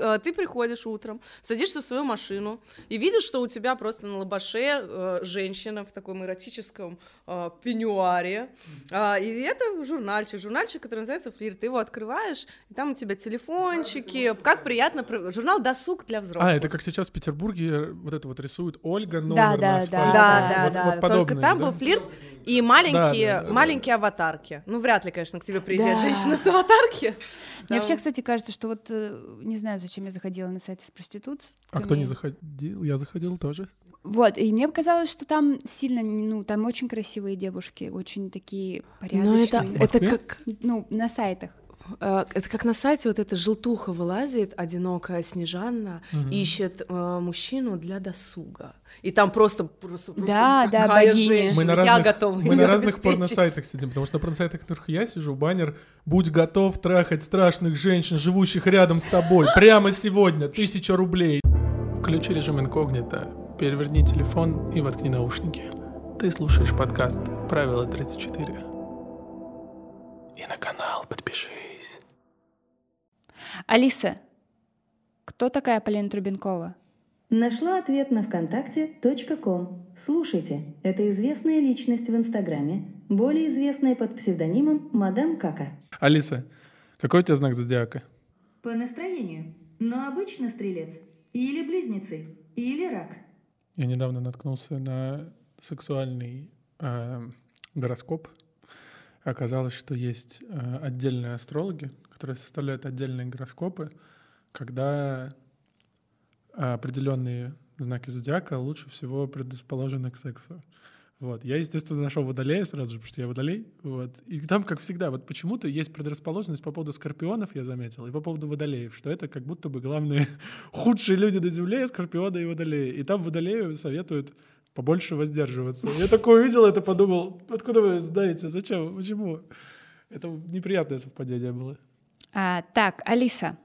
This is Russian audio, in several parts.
э, ты приходишь утром, садишься в свою машину и видишь, что у тебя просто на лобаше э, женщина в таком эротическом э, пеньюаре. А, и это журнальчик, журнальчик, который называется «Флирт». Ты его открываешь, и там у тебя телефончики, как приятно. Журнал «Досуг для взрослых». А, это как сейчас в Петербурге вот это вот рисует Ольга номер Да, на да, асфальте. да. Да, да, Вот- да. вот Только подобное, там да? был флирт и маленькие, Да, да, да, маленькие аватарки. Ну, вряд ли, конечно, к тебе приезжает Да. женщина с аватарки. Мне Там- вообще, кстати, кажется, что вот э, не знаю, зачем я заходила на сайты с проститутками. А кто не заходил? Я заходил тоже. Вот, и мне показалось, что там сильно, ну, там очень красивые девушки, очень такие Ну, это, порядочные. это Москве? как... Ну, на сайтах. Э, Это как на сайте вот эта желтуха вылазит, одинокая Снежанна, Мгм. ищет э, мужчину для досуга. И там просто, просто, просто Да, да, богиня. женщина, Мы на я разных, готова мы на разных порносайтах сидим, потому что на порносайтах, на которых я сижу, баннер «Будь готов трахать страшных женщин, живущих рядом с тобой, прямо сегодня, тысяча рублей». Включи режим инкогнито, переверни телефон и воткни наушники. Ты слушаешь подкаст «Правило 34». И на канал подпишись. Алиса, кто такая Полина Трубенкова? Нашла ответ на ВКонтакте.ком. Слушайте, это известная личность в Инстаграме, более известная под псевдонимом Мадам Кака. Алиса, какой у тебя знак зодиака? По настроению. Но обычно стрелец. Или близнецы. Или рак. Я недавно наткнулся на сексуальный э, гороскоп. Оказалось, что есть э, отдельные астрологи, которые составляют отдельные гороскопы, когда определенные знаки зодиака лучше всего предрасположены к сексу. Вот. Я, естественно, нашел водолея сразу же, потому что я водолей. Вот. И там, как всегда, вот почему-то есть предрасположенность по поводу скорпионов, я заметил, и по поводу водолеев, что это как будто бы главные худшие люди на Земле — скорпионы и водолеи. И там водолею советуют побольше воздерживаться. Я такое увидел это, подумал, откуда вы знаете, зачем, почему? Это неприятное совпадение было. А, так, Алиса,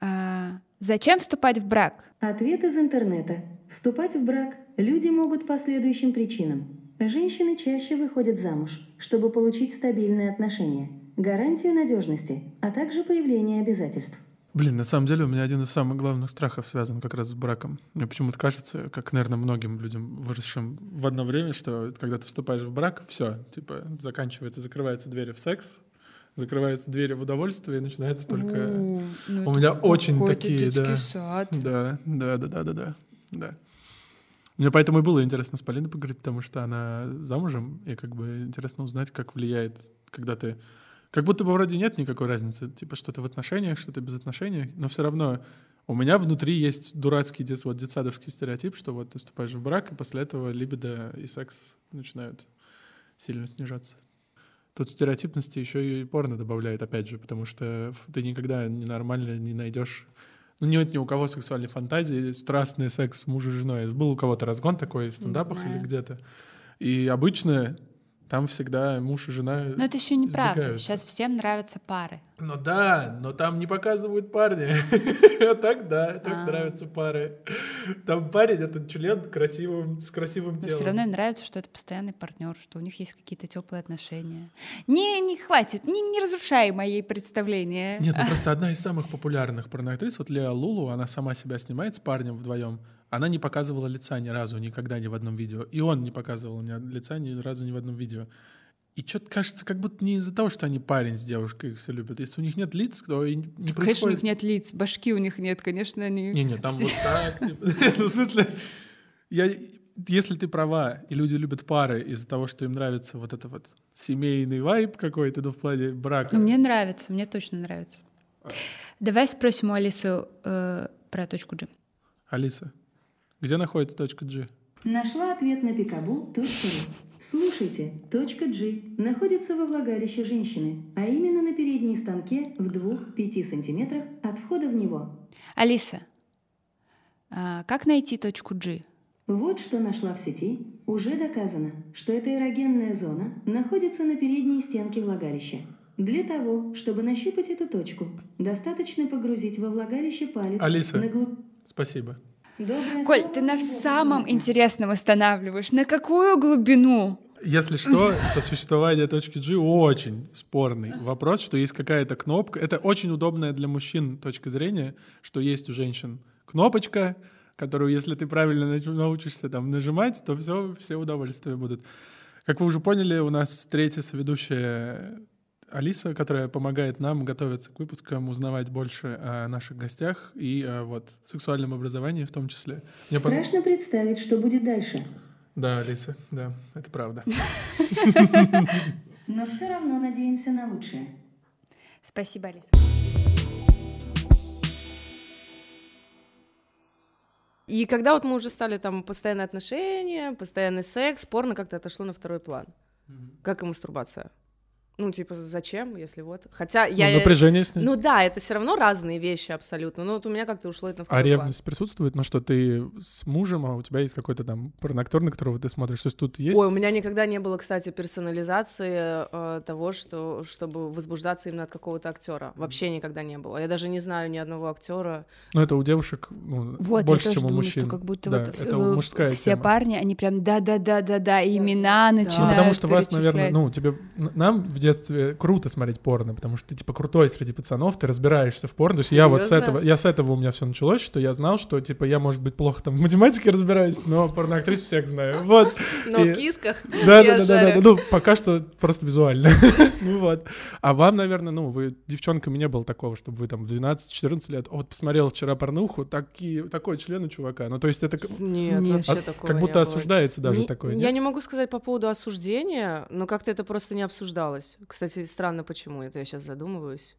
а, зачем вступать в брак? Ответ из интернета. Вступать в брак люди могут по следующим причинам. Женщины чаще выходят замуж, чтобы получить стабильные отношения, гарантию надежности, а также появление обязательств. Блин, на самом деле у меня один из самых главных страхов связан как раз с браком. Мне почему-то кажется, как, наверное, многим людям, выросшим в одно время, что когда ты вступаешь в брак, все, типа, заканчивается, закрываются двери в секс, закрываются двери в удовольствие, и начинается только... У, ну У меня очень такие, да. сад. Да, да, да, да, да, да, да. Мне поэтому и было интересно с Полиной поговорить, потому что она замужем, и как бы интересно узнать, как влияет, когда ты... Как будто бы вроде нет никакой разницы, типа что-то в отношениях, что-то без отношений, но все равно у меня внутри есть дурацкий дет, вот детсадовский стереотип, что вот ты вступаешь в брак, и после этого либидо и секс начинают сильно снижаться. Тут стереотипности еще и порно добавляет, опять же, потому что ты никогда ненормально не найдешь ну, нет ни у кого сексуальной фантазии, страстный секс с мужем и женой. Был у кого-то разгон такой в стендапах или где-то. И обычно там всегда муж и жена... Но это еще неправда. избегаются. Сейчас всем нравятся пары. Ну да, но там не показывают парня. Так да, так А. нравятся пары. Там парень — это член красивым, с красивым Но все телом. равно им нравится, что это постоянный партнер, что у них есть какие-то теплые отношения. Не, не хватит, не, не разрушай мои представления. Нет, ну просто одна из самых популярных порноактрис, вот Леа Лулу, она сама себя снимает с парнем вдвоем. Она не показывала лица ни разу, никогда ни в одном видео. И он не показывал ни лица ни разу ни в одном видео. И что-то кажется, как будто не из-за того, что они парень с девушкой их все любят. Если у них нет лиц, то и не Конечно, у происходит... них нет лиц, башки у них нет, конечно, они... Не-не, там вот так, типа. Ну, в смысле, я, если ты права, и люди любят пары из-за того, что им нравится вот это вот семейный вайб какой-то, ну, в плане брака. Ну, мне нравится, мне точно нравится. А. Давай спросим у Алису э, про точку G. Алиса, где находится точка G? Нашла ответ на pikabu.ru. Слушайте, точка G находится во влагалище женщины, а именно на передней станке в 2-5 сантиметрах от входа в него. Алиса, а, как найти точку G? Вот что нашла в сети. Уже доказано, что эта эрогенная зона находится на передней стенке влагалища. Для того, чтобы нащупать эту точку, достаточно погрузить во влагалище палец Алиса. на глуб... Спасибо. Доброе Коль, слово ты на самом интересном останавливаешь. На какую глубину? Если что, то существование точки G очень спорный вопрос, что есть какая-то кнопка. Это очень удобная для мужчин точка зрения, что есть у женщин кнопочка, которую, если ты правильно научишься там нажимать, то все, все удовольствия будут. Как вы уже поняли, у нас третья соведущая Алиса, которая помогает нам готовиться к выпускам, узнавать больше о наших гостях и о вот, сексуальном образовании в том числе. Мне Страшно представить, что будет дальше. Да, Алиса, да, это правда. Но все равно надеемся на лучшее. Спасибо, Алиса. И когда вот мы уже стали там постоянные отношения, постоянный секс, порно как-то отошло на второй план. Как и мастурбация. Ну, типа, зачем, если вот. Хотя я... Ну, напряжение снять. Ну да, это все равно разные вещи абсолютно. Но вот у меня как-то ушло это на А второй план. ревность присутствует? Ну что, ты с мужем, а у тебя есть какой-то там порноактер, на которого ты смотришь? То есть тут есть... Ой, у меня никогда не было, кстати, персонализации э, того, что, чтобы возбуждаться именно от какого-то актера. Вообще никогда не было. Я даже не знаю ни одного актера. Ну это у девушек ну, Вот, больше, я тоже чем у думаю, мужчин. что как будто Да, вот это э, мужская все тема. парни, они прям да-да-да-да-да, имена Да. Ну, начинают потому что вас, наверное, ну, тебе... Нам в детстве круто смотреть порно, потому что ты, типа, крутой среди пацанов, ты разбираешься в порно. То есть я вот с Серьезно? этого... Я с этого у меня все началось, что я знал, что, типа, я, может быть, плохо там в математике разбираюсь, но порноактрис всех знаю. Вот. Но И- в кисках Да, да, да, да, да. Ну, пока что просто визуально. Ну вот. А вам, наверное, ну, вы девчонками не было такого, чтобы вы там в 12-14 лет, «О, вот посмотрел вчера порнуху, такие, такой член у чувака. Ну, то есть это как- Нет, Нет. вообще такого как будто было. осуждается даже Не- такое, Я не могу сказать по поводу осуждения, но как-то это просто не обсуждалось. Кстати, странно, почему это я сейчас задумываюсь.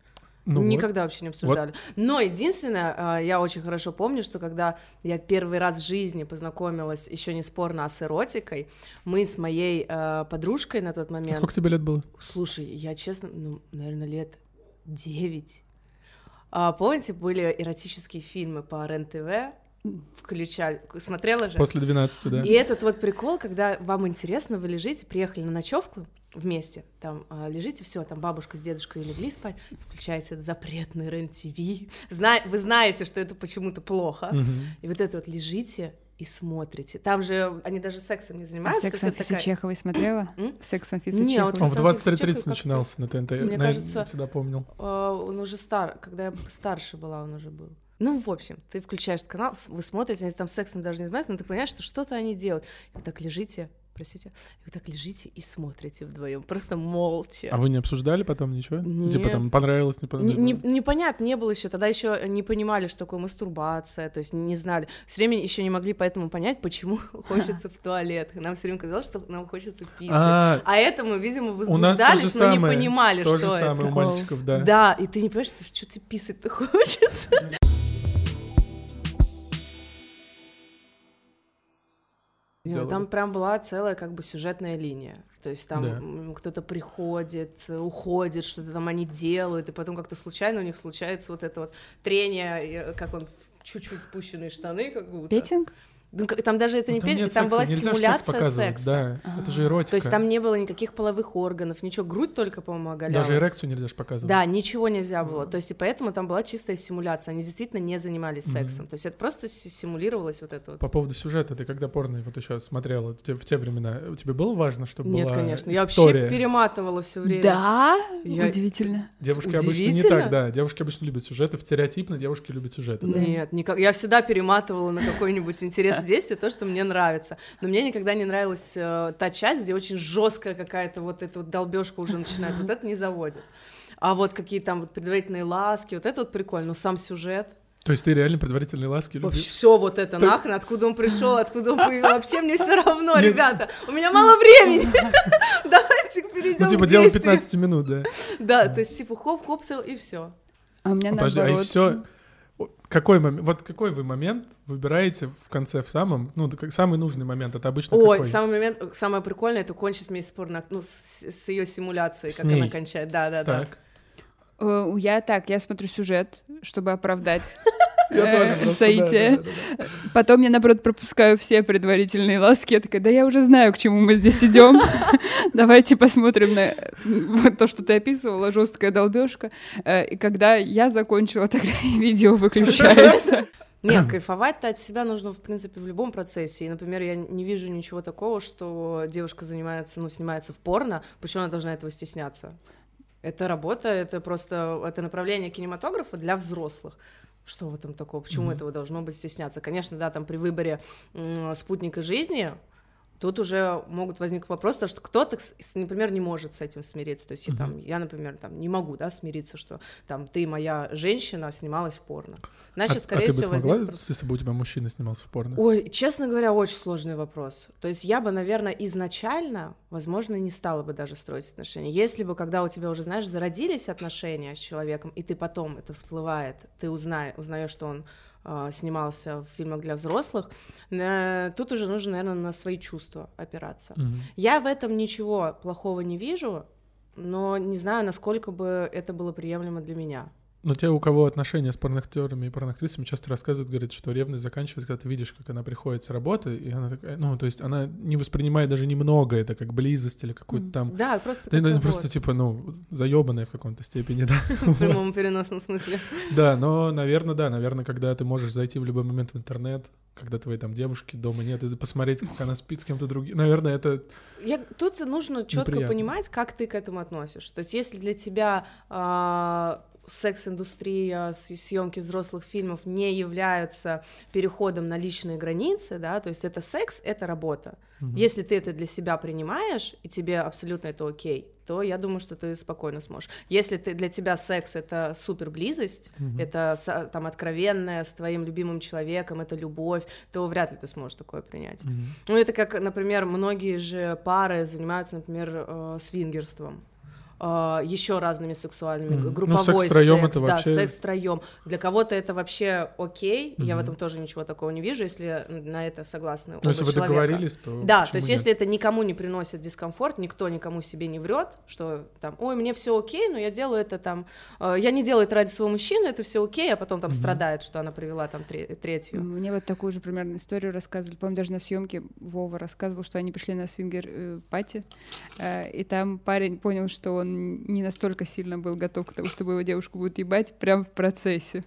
Ну вот. Никогда вообще не обсуждали. Но единственное, а, я очень хорошо помню, что когда я первый раз в жизни познакомилась, еще не спорно, а с эротикой, мы с моей э, подружкой на тот А момент... Сколько тебе лет было? Слушай, я честно, ну, наверное, лет 9. А, помните, были эротические фильмы по РЕН-ТВ? Включали, смотрела же? После 12, да. И этот вот прикол, когда вам интересно, вы лежите, приехали на ночевку вместе, там а, лежите, все, там бабушка с дедушкой легли спать, включаете этот запретный РЕН-ТВ, Зна- вы знаете, что это почему-то плохо, Мгм. и вот это вот лежите и смотрите. Там же они даже сексом не А занимаются. то секс Анфисы такая- Чеховой смотрела? Секс Анфисы Не, а вот Чеховой. Он в Сам 23.30 Физичек как-то- начинался на ТНТ. Мне На- кажется, всегда помнил. А, он уже стар, когда я старше была, он уже был. Ну, в общем, ты включаешь канал, вы смотрите, они там сексом даже не занимаются, но ты понимаешь, что что-то они делают. И вы так лежите, простите, и вы так лежите и смотрите вдвоем, просто молча. А вы не обсуждали потом ничего? Ну, Типа Нет. там понравилось, не Не- понравилось? не- непонятно не было еще, тогда еще не понимали, что такое мастурбация, то есть не знали. Все время еще не могли поэтому понять, почему хочется в туалет. Нам все время казалось, что нам хочется писать. А, А это мы, видимо, то же возбуждались, но не понимали, то что же это. самое у мальчиков, да. Да, и ты не понимаешь, что, что тебе писать-то хочется. Делали. Там прям была целая как бы сюжетная линия. То есть там Да. кто-то приходит, уходит, что-то там они делают, и потом как-то случайно у них случается вот это вот трение, э, как он чуть-чуть спущенные штаны, как будто. Петинг? Ну, там даже это Ну, не там нет там была секс симуляция показывать, секса. Да, это же эротика. То есть там не было никаких половых органов, ничего, грудь только, по-моему, оголялась. Даже эрекцию нельзя ж показывать. Да, ничего нельзя было. То есть и поэтому там была чистая симуляция. Они действительно не занимались Мгм. сексом. То есть это просто си- симулировалось вот это вот. По поводу сюжета, ты когда порно вот еще смотрела в те, в те времена, тебе было важно, чтобы Нет, была конечно. Я история? вообще перематывала все время. Да? Я- Удивительно. Девушки обычно не Удивительно. так, да. Девушки обычно любят сюжеты. Стереотипно девушки любят сюжеты. да. Нет, никак. Я всегда перематывала на какое-нибудь интересное действие, то, что мне нравится. Но мне никогда не нравилась э, та часть, где очень жесткая какая-то вот эта вот долбежка уже начинается. Вот это не заводит. А вот какие там вот предварительные ласки, вот это вот прикольно. Но сам сюжет, То есть ты реально предварительные ласки вообще любишь? все вот это нахрен, откуда он пришел, откуда он появился, вообще мне все равно, ребята. У меня мало времени. Давайте перейдем Ну, типа, дело действию. 15 минут, да. Да, то есть типа хоп-хоп и все. А у меня Подожди, а и наоборот. все... Какой момент, вот какой вы момент выбираете в конце, в самом, ну, как самый нужный момент, это обычно Ой, какой? самый момент, самое прикольное, это кончить вместе спорно, ну, с, ее симуляцией, С как ней. она кончает. Да, да, да. Так. Э, Я так, я смотрю сюжет, чтобы оправдать Э, да. Потом я, наоборот, пропускаю все предварительные ласки. Я такая, да я уже знаю, к чему мы здесь идем. Давайте посмотрим на э, вот то, что ты описывала, жесткая долбежка. И когда я закончила, тогда и видео выключается. Не, кайфовать-то от себя нужно, в принципе, в любом процессе. И, например, я не вижу ничего такого, что девушка занимается, ну, снимается в порно, почему она должна этого стесняться? Это работа, это просто, это направление кинематографа для взрослых. Что в этом такого? Почему Мгм. этого должно быть стесняться? Конечно, да, там при выборе спутника жизни тут уже могут возникнуть вопросы, потому что кто-то, например, не может с этим смириться. То есть я, Мгм. там, я, например, там, не могу, да, смириться, что там ты, моя женщина, снималась в порно. Значит, а, скорее а ты бы всего, смогла, возникнут если бы у тебя мужчина снимался в порно? Ой, честно говоря, очень сложный вопрос. То есть я бы, наверное, изначально, возможно, не стала бы даже строить отношения. Если бы, когда у тебя уже, знаешь, зародились отношения с человеком, и ты потом это всплывает, ты узнай, узнаешь, что он а, снимался в фильмах для взрослых, тут уже нужно, наверное, на свои чувства опираться. Мгм. Я в этом ничего плохого не вижу, но не знаю, насколько бы это было приемлемо для меня. Но те, у кого отношения с порноактерами и порноактрисами, часто рассказывают, говорят, что ревность заканчивается, когда ты видишь, как она приходит с работы, и она такая, ну, то есть она не воспринимает даже немного это как близость или какую-то там... Да, просто Да, работа. просто типа, ну, заебанная в каком-то степени, да. в прямом переносном смысле. Да, но, наверное, да, наверное, когда ты можешь зайти в любой момент в интернет, когда твоей там девушки дома нет, и посмотреть, как она спит с кем-то другим, наверное, это... Я, тут нужно четко понимать, как ты к этому относишься. То есть, если для тебя а, секс-индустрия, с- съемки взрослых фильмов не являются переходом на личные границы, да, то есть это секс, это работа. Мгм. Если ты это для себя принимаешь, и тебе абсолютно это окей, то я думаю, что ты спокойно сможешь. Если ты, для тебя секс — это супер близость, Мгм. это там откровенная с твоим любимым человеком, это любовь, то вряд ли ты сможешь такое принять. Мгм. Ну, это как, например, многие же пары занимаются, например, э, свингерством. Еще разными сексуальными, Мгм. г- Ну, групповой секс секс, это да, вообще- секс втроем. Для кого-то это вообще окей, я в этом тоже ничего такого не вижу, если на это согласны Ну, оба если вы человека. договорились, то Да, то есть нет? если это никому не приносит дискомфорт, никто никому себе не врет, что там, ой, мне все окей, но я делаю это там, э, я не делаю это ради своего мужчины, это все окей, а потом там Мгм. страдает, что она привела там тре- третью. Мне вот такую же примерно историю рассказывали. По-моему, даже на съемке Вова рассказывал, что они пришли на свингер-пати, и там парень понял, что он не настолько сильно был готов к тому, чтобы его девушку будут ебать прямо в процессе.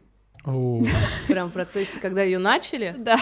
Прям в процессе, когда ее начали. Да.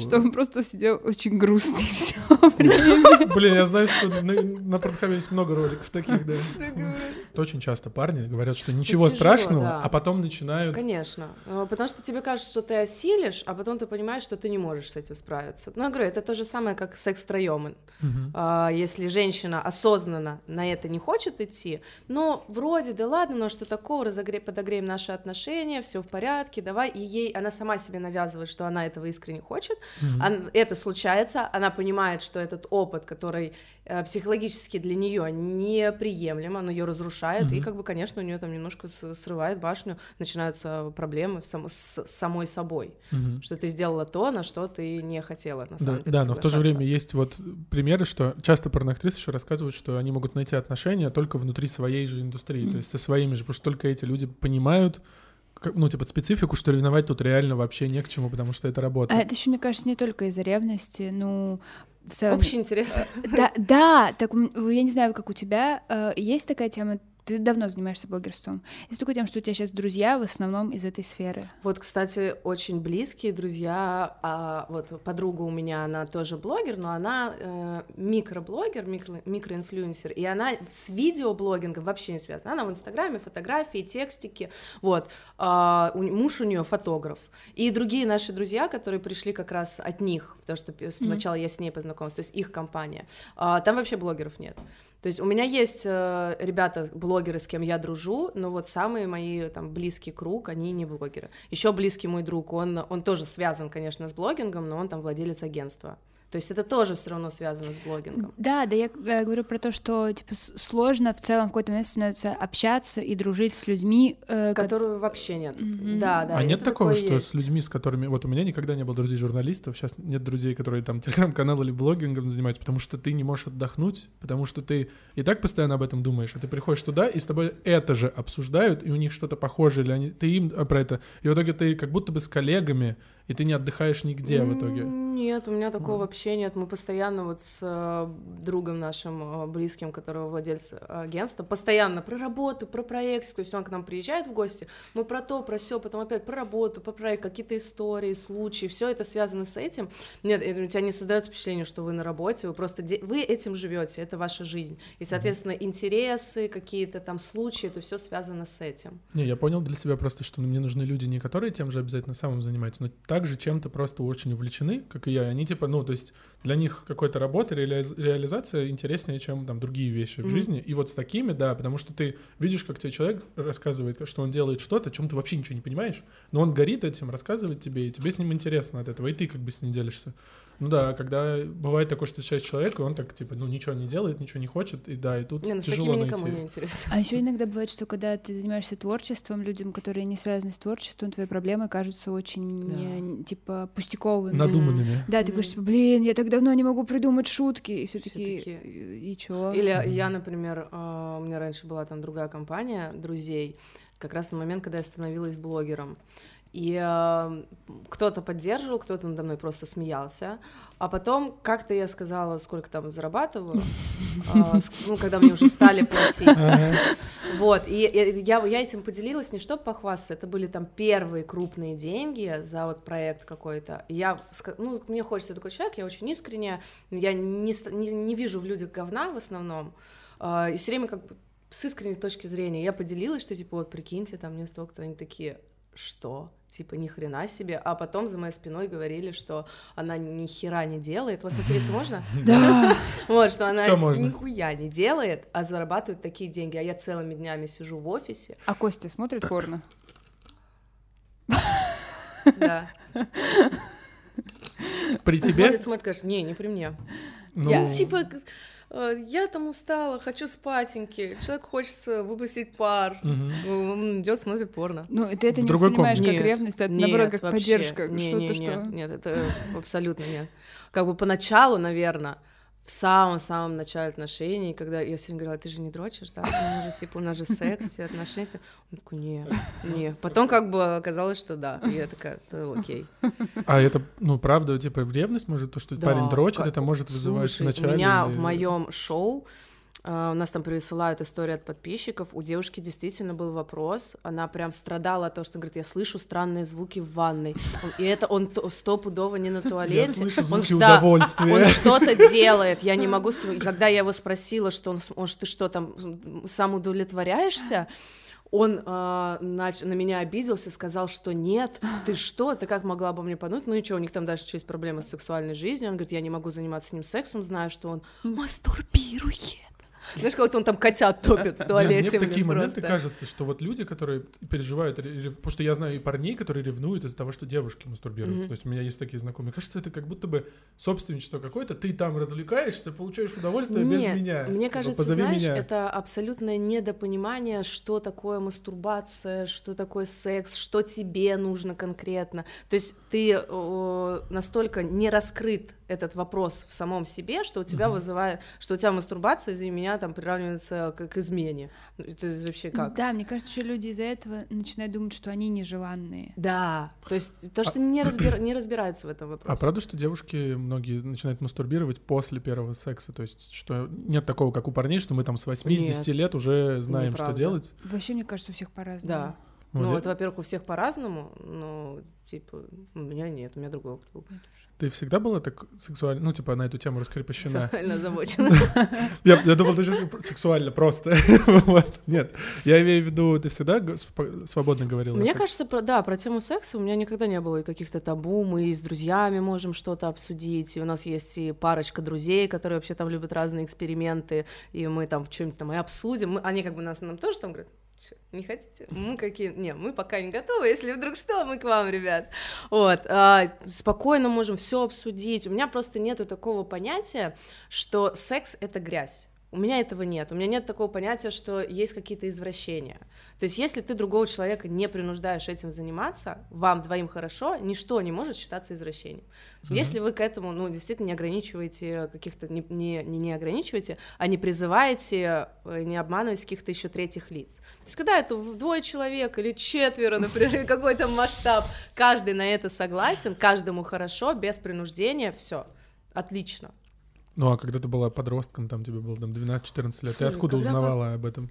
Что он просто сидел очень грустный все время. Блин, я знаю, что на, Порнхабе есть много роликов таких, да. Это очень часто парни говорят, что ничего страшного, а потом начинают... Конечно, Э, потому что тебе кажется, что ты осилишь, а потом ты понимаешь, что ты не можешь с этим справиться. Ну, я говорю, это то же самое, как секс втроем. Мгм. Если женщина осознанно на это не хочет идти, но вроде, да ладно, ну а что такого, разогре... подогреем наши отношения, все в порядке, давай, и ей, она сама себе навязывает, что она этого искренне хочет, Мгм. Ан- это случается, она понимает, что этот опыт, который э, психологически для нее неприемлем, он ее разрушает, и Мгм. как бы, конечно, у нее там немножко срывает башню, начинаются проблемы в само- с самой собой, Мгм. что ты сделала то, на что ты не хотела на Да, самом деле да, но в то же время есть вот примеры, что часто порноактрисы еще рассказывают, что они могут найти отношения только внутри своей же индустрии, то Мгм. есть со своими же, потому что только эти люди понимают, ну, типа, специфику, что ревновать тут реально вообще не к чему, потому что это работа. А это еще, мне кажется, не только из-за ревности, ну, в целом... Общий интерес. Да, да, так я не знаю, как у тебя, э, есть такая тема, ты давно занимаешься блогерством. Есть такая тема, что у тебя сейчас друзья в основном из этой сферы. Вот, кстати, очень близкие друзья. А вот подруга у меня, она тоже блогер, но она э, микроблогер, микро, микроинфлюенсер, и она с видеоблогингом вообще не связана. Она в Инстаграме фотографии, текстики. Вот. А, у- муж у нее фотограф. И другие наши друзья, которые пришли как раз от них, потому что сначала я с ней познакомилась, то есть их компания. А, там вообще блогеров нет. То есть у меня есть э, ребята, блогеры, с кем я дружу, но вот самые мои там близкий круг, они не блогеры. Еще близкий мой друг, он, он тоже связан, конечно, с блогингом, но он там владелец агентства. То есть это тоже все равно связано с блогингом. Да, да, я э, говорю про то, что типа сложно в целом в какой-то момент становится общаться и дружить с людьми, э, ко- Которую вообще нет. Мгм. Да, да. а нет такого, такое что есть. с людьми, с которыми... Вот у меня никогда не было друзей журналистов, сейчас нет друзей, которые там телеграм-канал или блогингом занимаются, потому что ты не можешь отдохнуть, потому что ты и так постоянно об этом думаешь, а ты приходишь туда, и с тобой это же обсуждают, и у них что-то похожее, или они, ты им а, про это... И в итоге ты как будто бы с коллегами и ты не отдыхаешь нигде в итоге. Нет, у меня такого А. вообще нет. Мы постоянно вот с э, другом нашим э, близким, которого владелец агентства, постоянно про работу, про проект. То есть он к нам приезжает в гости, мы про то, про все, потом опять про работу, про проект, какие-то истории, случаи, все это связано с этим. Нет, у тебя не создается впечатление, что вы на работе, вы просто де- вы этим живете, это ваша жизнь. И, соответственно, интересы, какие-то там случаи, это все связано с этим. Не, я понял для себя просто, что мне нужны люди, не которые тем же обязательно самым занимаются, но также чем-то просто очень увлечены, как и я. Они типа, ну, то есть для них какой-то работа, реализ- реализация интереснее, чем там другие вещи в Мгм. жизни. И вот с такими, да, потому что ты видишь, как тебе человек рассказывает, что он делает что-то, о чем ты вообще ничего не понимаешь, но он горит этим, рассказывает тебе, и тебе с ним интересно от этого, и ты как бы с ним делишься. Ну да, когда бывает такое, что встречаешь человека, и он так, типа, ну, ничего не делает, ничего не хочет, и да, и тут Не, ну с тяжело такими найти. никому не интересно. А еще иногда бывает, что когда ты занимаешься творчеством, людям, которые не связаны с творчеством, твои проблемы кажутся очень, Да. э, типа, пустяковыми. Надуманными. Да, ты говоришь, типа, блин, я так давно не могу придумать шутки. И все таки и, и чё? Или Мгм. я, например, э, у меня раньше была там другая компания друзей, как раз на момент, когда я становилась блогером. И э, кто-то поддерживал, кто-то надо мной просто смеялся. А потом как-то я сказала, сколько там зарабатываю, э, ск- ну, когда мне уже стали платить. Вот, и я, я этим поделилась не чтобы похвастаться, это были там первые крупные деньги за вот проект какой-то. Я, ну, мне хочется такой человек, я очень искренняя, я не, не, не вижу в людях говна в основном, а, и все время как бы с искренней точки зрения я поделилась, что типа вот прикиньте, там мне столько-то, они такие, что? Типа ни хрена себе, а потом за моей спиной говорили, что она ни хера не делает. Вас материться можно? Да. Вот, что она нихуя не делает, а зарабатывает такие деньги. А я целыми днями сижу в офисе. А Костя смотрит порно? Да. При тебе? Смотрит, смотрит, конечно, не, не при мне. Ну, Я- Типа, я там устала, хочу спатеньки. Человек хочется выпустить пар. мгм. Он идет, смотрит порно. Ну, ты это В не воспринимаешь комнате. как Нет, ревность, а Нет, наоборот, как вообще. поддержка. Не, Что-то, не, что... Нет, нет, это абсолютно нет. Как бы поначалу, наверное, в самом-самом начале отношений, когда я все время говорила, ты же не дрочишь, да? Ну, уже, типа, у нас же секс, все отношения. всё». Он такой, не, не. Потом как бы оказалось, что да. И я такая, да, окей. А это, ну, правда, типа, в ревность может, то, что Да, парень дрочит, как- это может вызывать Слушай, вначале... у меня или- в моем шоу а, у нас там присылают истории от подписчиков. У девушки действительно был вопрос. Она прям страдала от того, что говорит, я слышу странные звуки в ванной. Он- И это он то- стопудово не на Я туалете. слышу Он звуки да, удовольствия. Он что-то делает, я не могу... Когда я его спросила, что он, может, ты что там, сам удовлетворяешься, он а, нач- на меня обиделся, сказал, что нет, ты что, ты как могла бы мне подумать? Ну и что, у них там даже есть проблемы с сексуальной жизнью. Он говорит, я не могу заниматься с ним сексом, знаю, что он мастурбирует. Знаешь, как вот он там котят топит в туалете, Мне в такие моменты кажется, что вот люди, которые переживают, потому что я знаю и парней, которые ревнуют из-за того, что девушки мастурбируют. То есть у меня есть такие знакомые. Кажется, это как будто бы собственничество какое-то. Ты там развлекаешься, получаешь удовольствие без меня. Мне Типа, кажется, знаешь, это абсолютное недопонимание, что такое мастурбация, что такое секс, что тебе нужно конкретно. То есть ты настолько не раскрыт этот вопрос в самом себе, что у тебя вызывает, что у тебя мастурбация из-за меня там приравнивается к, к измене. Ну, Это вообще как? Да, мне кажется, что люди из-за этого начинают думать, что они нежеланные. Да, то есть то, что не, разбира- не разбираются в этом вопросе. А правда, что девушки многие начинают мастурбировать после первого секса? То есть, что нет такого, как у парней, что мы там с 8-10 Нет. лет уже знаем, что делать? Вообще, мне кажется, у всех по-разному. Да. Ну, Ну, это, во-первых, у всех по-разному, но, типа, у меня нет, у меня другой опыт был. Ты всегда была так сексуально, ну, типа, на эту тему раскрепощена? Сексуально озабочена. Я, думал, ты сейчас сексуально просто. Нет, я имею в виду, ты всегда свободно говорила? Мне кажется, да, про тему секса у меня никогда не было каких-то табу. Мы с друзьями можем что-то обсудить. И у нас есть и парочка друзей, которые вообще там любят разные эксперименты. И мы там что-нибудь там и обсудим. Они как бы нас нам тоже там говорят, «Чё, не хотите? Мы какие? Не, мы пока не готовы. Если вдруг что, мы к вам, ребят. Вот. а, спокойно можем все обсудить. У меня просто нету такого понятия, что секс — это грязь. У меня этого нет. У меня нет такого понятия, что есть какие-то извращения. То есть, если ты другого человека не принуждаешь этим заниматься, вам двоим хорошо, ничто не может считаться извращением. Mm-hmm. Если вы к этому, ну, действительно не ограничиваете каких-то, не, не, не ограничиваете, а не призываете, э, не обманываете каких-то еще третьих лиц. То есть, когда это двое человек или четверо, например, какой-то масштаб, каждый на это согласен, каждому хорошо, без принуждения, все, отлично. Ну, а когда ты была подростком, там тебе было там 12-14 лет, Слушай, ты откуда узнавала по... об этом?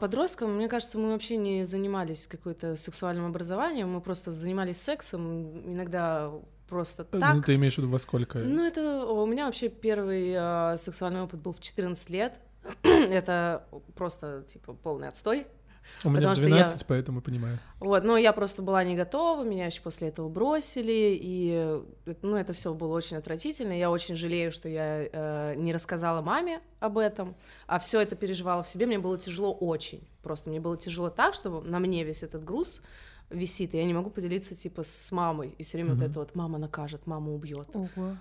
Подростком, мне кажется, мы вообще не занимались какой-то сексуальным образованием, мы просто занимались сексом, иногда просто э, так. Ну, ты имеешь в виду во сколько? Ну, это у меня вообще первый э, сексуальный опыт был в 14 лет. это просто, типа, полный отстой. У меня 12, я... поэтому понимаю. Вот, но я просто была не готова, меня еще после этого бросили, и ну, это все было очень отвратительно. Я очень жалею, что я э, не рассказала маме об этом, а все это переживала в себе. Мне было тяжело очень. Просто мне было тяжело так, что на мне весь этот груз висит, и я не могу поделиться типа с мамой. И все время mm-hmm. вот это вот мама накажет, мама убьет. Ого.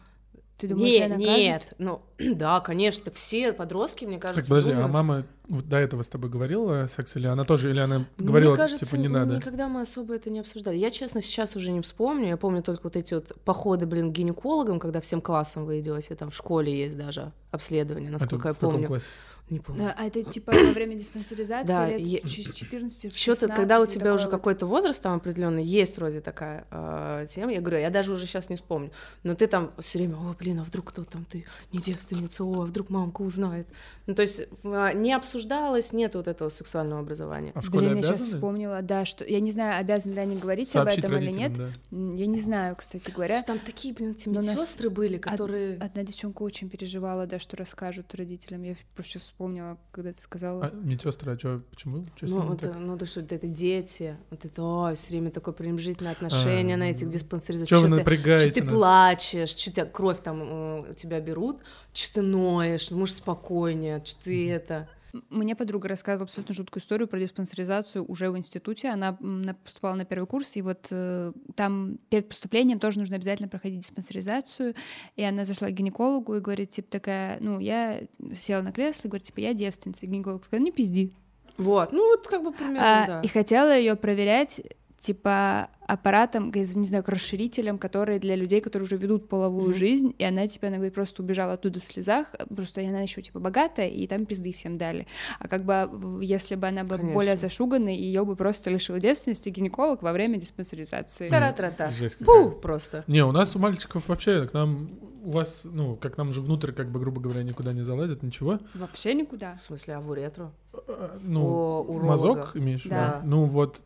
Ты думаешь, нет, нет, ну да, конечно, все подростки, мне кажется. Так подожди, а думают... а мама вот до этого с тобой говорила о сексе, или она тоже, или она говорила, мне кажется, типа, не надо? никогда мы особо это не обсуждали. Я, честно, сейчас уже не вспомню. Я помню только вот эти вот походы, блин, к гинекологам, когда всем классом вы идете, там в школе есть даже обследование, насколько а я помню. Классе? Не помню. А, это типа во время диспансеризации да, лет я... 14 Что-то, когда у тебя уже какой-то возраст там определенный, есть вроде такая э, тема. Я говорю, я даже уже сейчас не вспомню. Но ты там все время, о, блин, а вдруг кто там ты не девственница, о, а вдруг мамка узнает. Ну, то есть э, не обсуждалось, нет вот этого сексуального образования. А в школе Блин, обязаны? я сейчас вспомнила, да, что я не знаю, обязаны ли они говорить Сообщить об этом или нет. Да. Я не знаю, кстати говоря. Что там такие, блин, эти медсестры были, которые. Од- одна девчонка очень переживала, да, что расскажут родителям. Я просто сейчас вспомнила, когда ты сказала. А медсестры, а что, почему? Чё ну, это, ну, то, что это дети, вот это, о, все время такое пренебрежительное отношение а, на этих диспансеризациях. Что вы напрягаете Что ты плачешь, что тебя кровь там э, тебя берут, что ты ноешь, можешь спокойнее, что ты это... Мне подруга рассказывала абсолютно жуткую историю про диспансеризацию уже в институте. Она поступала на первый курс, и вот э, там перед поступлением тоже нужно обязательно проходить диспансеризацию. И она зашла к гинекологу и говорит, типа, такая, ну, я села на кресло и говорит, типа, я девственница. И гинеколог такая, не пизди. Вот, ну вот как бы примерно, а, да. И хотела ее проверять типа аппаратом, не знаю, расширителем, который для людей, которые уже ведут половую mm-hmm. жизнь, и она, типа, она говорит, просто убежала оттуда в слезах, просто она еще, типа, богатая, и там пизды всем дали. А как бы, если бы она была Конечно. более зашуганной, ее бы просто лишил девственности гинеколог во время диспансеризации. Тара-тра-та. Пу, просто. Не, у нас у мальчиков вообще, к нам, у вас, ну, как нам же внутрь, как бы, грубо говоря, никуда не залазит, ничего. Вообще никуда. В смысле, а в уретру? А, ну, мазок имеешь в виду? Да. Ну, вот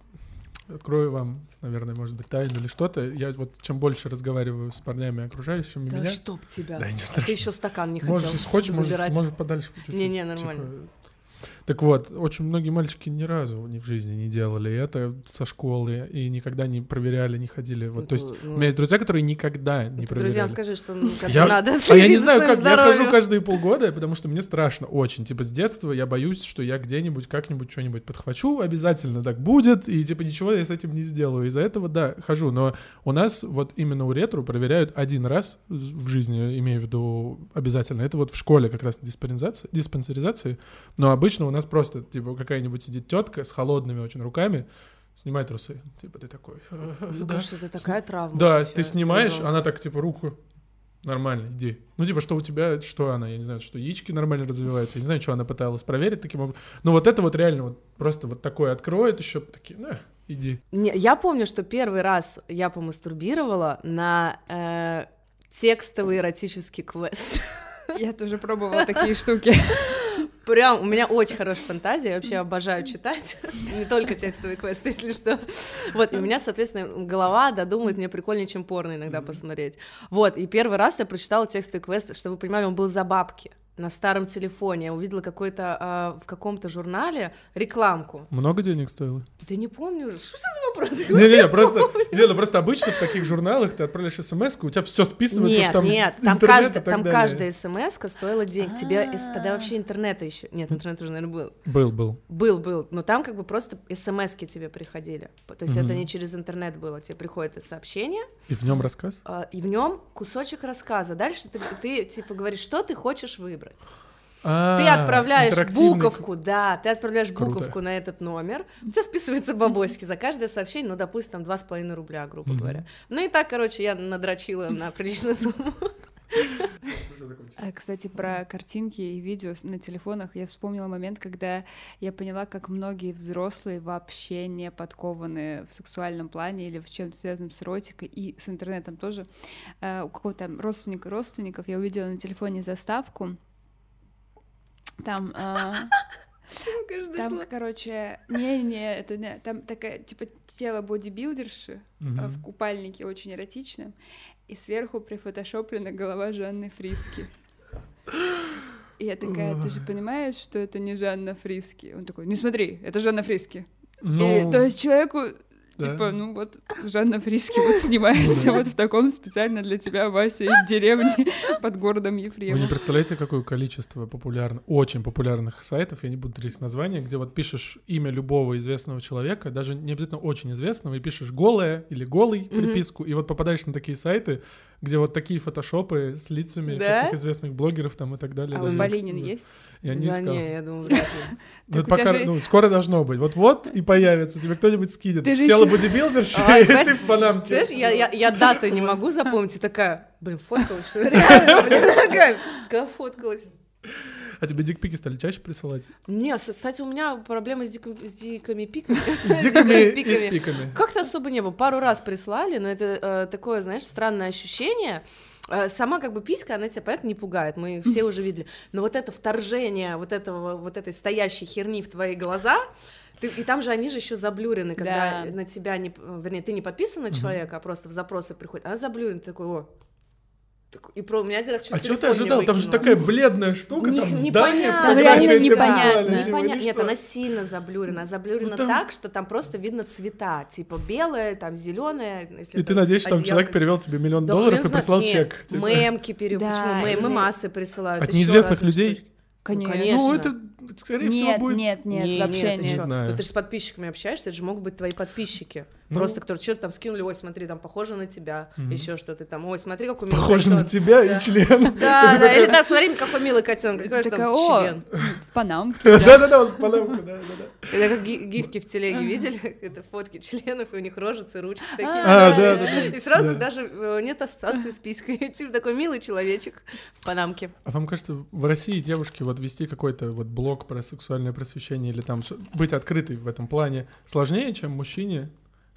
открою вам, наверное, может быть, тайну или что-то. Я вот чем больше разговариваю с парнями окружающими да меня... чтоб тебя. Да, не а ты еще стакан не хотел можешь, хочешь, забирать. Можешь, можешь подальше. Не-не, нормально. Типа, так вот, очень многие мальчики ни разу ни в жизни не делали это со школы и никогда не проверяли, не ходили. Вот, это, то есть ну, у меня есть друзья, которые никогда не проверяли. Друзьям скажи, что ну, я, надо А я не знаю, как здоровьем. я хожу каждые полгода, потому что мне страшно очень. Типа с детства я боюсь, что я где-нибудь как-нибудь что-нибудь подхвачу, обязательно так будет, и типа ничего я с этим не сделаю. Из-за этого, да, хожу. Но у нас вот именно у ретро проверяют один раз в жизни, имею в виду обязательно. Это вот в школе как раз диспансеризации, диспансеризации. Но обычно у нас просто, типа, какая-нибудь сидит тетка с холодными очень руками, снимай трусы. Типа, ты такой... Ну, да. что это такая травма. Да, вообще. ты снимаешь, Ребенка. она так, типа, руку Нормально, иди. Ну, типа, что у тебя, что она, я не знаю, что яички нормально развиваются, я не знаю, что она пыталась проверить таким образом. Ну, вот это вот реально вот просто вот такое откроет еще, такие, на, иди. Не, я помню, что первый раз я помастурбировала на э, текстовый эротический квест. Я тоже пробовала такие штуки. Прям, у меня очень хорошая фантазия, я вообще обожаю читать, не только текстовые квесты, если что. Вот, и у меня, соответственно, голова додумывает, мне прикольнее, чем порно иногда посмотреть. Вот, и первый раз я прочитала текстовый квест, чтобы вы понимали, он был за бабки на старом телефоне. Я увидела какой-то а, в каком-то журнале рекламку. Много денег стоило? Да не помню уже. Что за вопрос? Не-не, просто, не, просто обычно в таких журналах ты отправляешь смс у тебя все списывают, нет, там Нет, там, каждый, там каждая смс стоила денег. Тебе тогда вообще интернета еще... Нет, интернет уже, наверное, был. Был, был. Был, был. Но там как бы просто смс тебе приходили. То есть это не через интернет было. Тебе приходит сообщение. И в нем рассказ? А, и в нем кусочек рассказа. Дальше ты, ты типа говоришь, что ты хочешь выбрать. А, Ты отправляешь буковку, да, ты отправляешь Круто. буковку на этот номер, у тебя списывается бабосики за каждое сообщение, ну, допустим, там 2,5 рубля, грубо говоря. Ну и так, короче, я надрочила на приличную сумму. А, Кстати, про картинки и видео на телефонах я вспомнила момент, когда я поняла, как многие взрослые вообще не подкованы в сексуальном плане или в чем-то связанном с эротикой и с интернетом тоже. А, У какого-то родственника родственников я увидела на телефоне заставку. Там а, Там, короче, не-не, это не, там такая, типа, тело бодибилдерши а, в купальнике очень эротичном, и сверху прифотошоплена голова Жанны Фриски. И я такая, ты же понимаешь, что это не Жанна Фриски? Он такой, не смотри, это Жанна Фриски. Ну, И, то есть человеку, да. типа, ну вот, Жанна Фриски вот снимается вот в таком специально для тебя, Вася, из деревни под городом Вы не Ефремов. представляете, какое количество популярных, очень популярных сайтов, я не буду говорить название, где вот пишешь имя любого известного человека, даже не обязательно очень известного, и пишешь голое или голый приписку, и вот попадаешь на такие сайты, где вот такие фотошопы с лицами Да? всяких известных блогеров там и так далее. А у Полинин да. есть? Я не Да искал. не, я думаю, вряд ли. Ну, Так это у тебя пока, же- ну, скоро должно быть. Вот-вот и появится. Тебе кто-нибудь скинет. Ты бодибилдерши, Ай, и ты в панамке. Знаешь, я, я, я даты не могу запомнить, и такая, блин, фоткалась, что? Реально, блин, такая, фоткалась. А тебе дикпики стали чаще присылать? Не, с- кстати, у меня проблемы с, диком- с дикими пиками. С диками и с пиками. Как-то особо не было. Пару раз прислали, но это э, такое, знаешь, странное ощущение. Э, Сама как бы писька, она тебя, понятно, не пугает, мы все уже видели. Но вот это вторжение вот этого, вот этой стоящей херни в твои глаза, ты- и там же они же еще заблюрены, когда Да. на тебя не, вернее, ты не подписан на человека, а просто в запросы приходит, она заблюрена, ты такой, о. Так- И про у меня один раз чуть А что ты не ожидал? Там же такая бледная штука, Не- там здание, непонятно. Там реально непонятно. типа, Непонятно. или Нет, что? она сильно заблюрена. Заблюрена Ну, там- так, что там просто видно цвета. Типа белое, там зеленое. Если И ты надеешься, что там человек перевел тебе миллион Да долларов и прислал Нет, чек. типа. Мемки пере... Да, Почему? Мемы или- массы присылают. От неизвестных людей? штучки. Конечно. конечно. Ну, это, скорее всего, Нет, будет... нет, нет, Не, вообще ты нет. чё? знаю. Ну, ты же с подписчиками общаешься, это же могут быть твои подписчики. Ну. Просто, которые что-то там скинули, ой, смотри, там похоже на тебя, Мгм. еще что-то там, ой, смотри, какой милый Похоже на котёнок». тебя Да. и член. Да, да, или да, смотри, какой милый котенок, какой же там член. в Панамке. Да-да-да, вот панамка, да-да-да. Это как ги- гифки в телеге видели? Это фотки членов, и у них рожицы, ручки такие. А, черные. да-да-да. И сразу Да. даже э, нет ассоциации с писькой. Типа такой милый человечек в панамке. А вам кажется, в России девушки вот вести какой-то вот блог про сексуальное просвещение или там быть открытой в этом плане сложнее, чем мужчине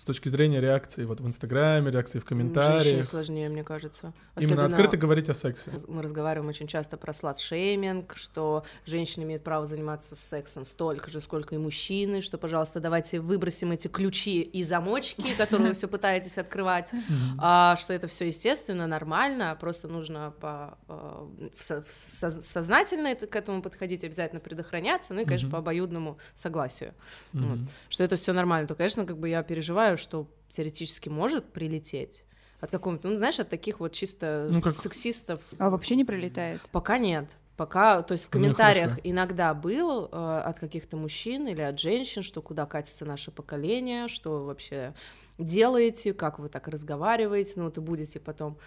с точки зрения реакции вот в Инстаграме, реакции в Женщине комментариях? сложнее, мне кажется. Именно Особенно открыто говорить о сексе. Мы разговариваем очень часто про слад-шейминг, что женщины имеют право заниматься сексом столько же, сколько и мужчины, что, пожалуйста, давайте выбросим эти ключи и замочки, которые вы все пытаетесь открывать, а, что это все естественно, нормально, просто нужно со- сознательно к этому подходить, обязательно предохраняться, ну и, конечно, по обоюдному согласию, что это все нормально. То, конечно, как бы я переживаю, что теоретически может прилететь от какого-то, ну, знаешь, от таких вот чисто Ну, как- сексистов. А вообще не пролетает. Пока нет. Пока, то есть в Ну комментариях иногда был э, от каких-то мужчин или от женщин, что куда катится наше поколение, что вы вообще делаете, как вы так разговариваете, ну, вот и будете потом,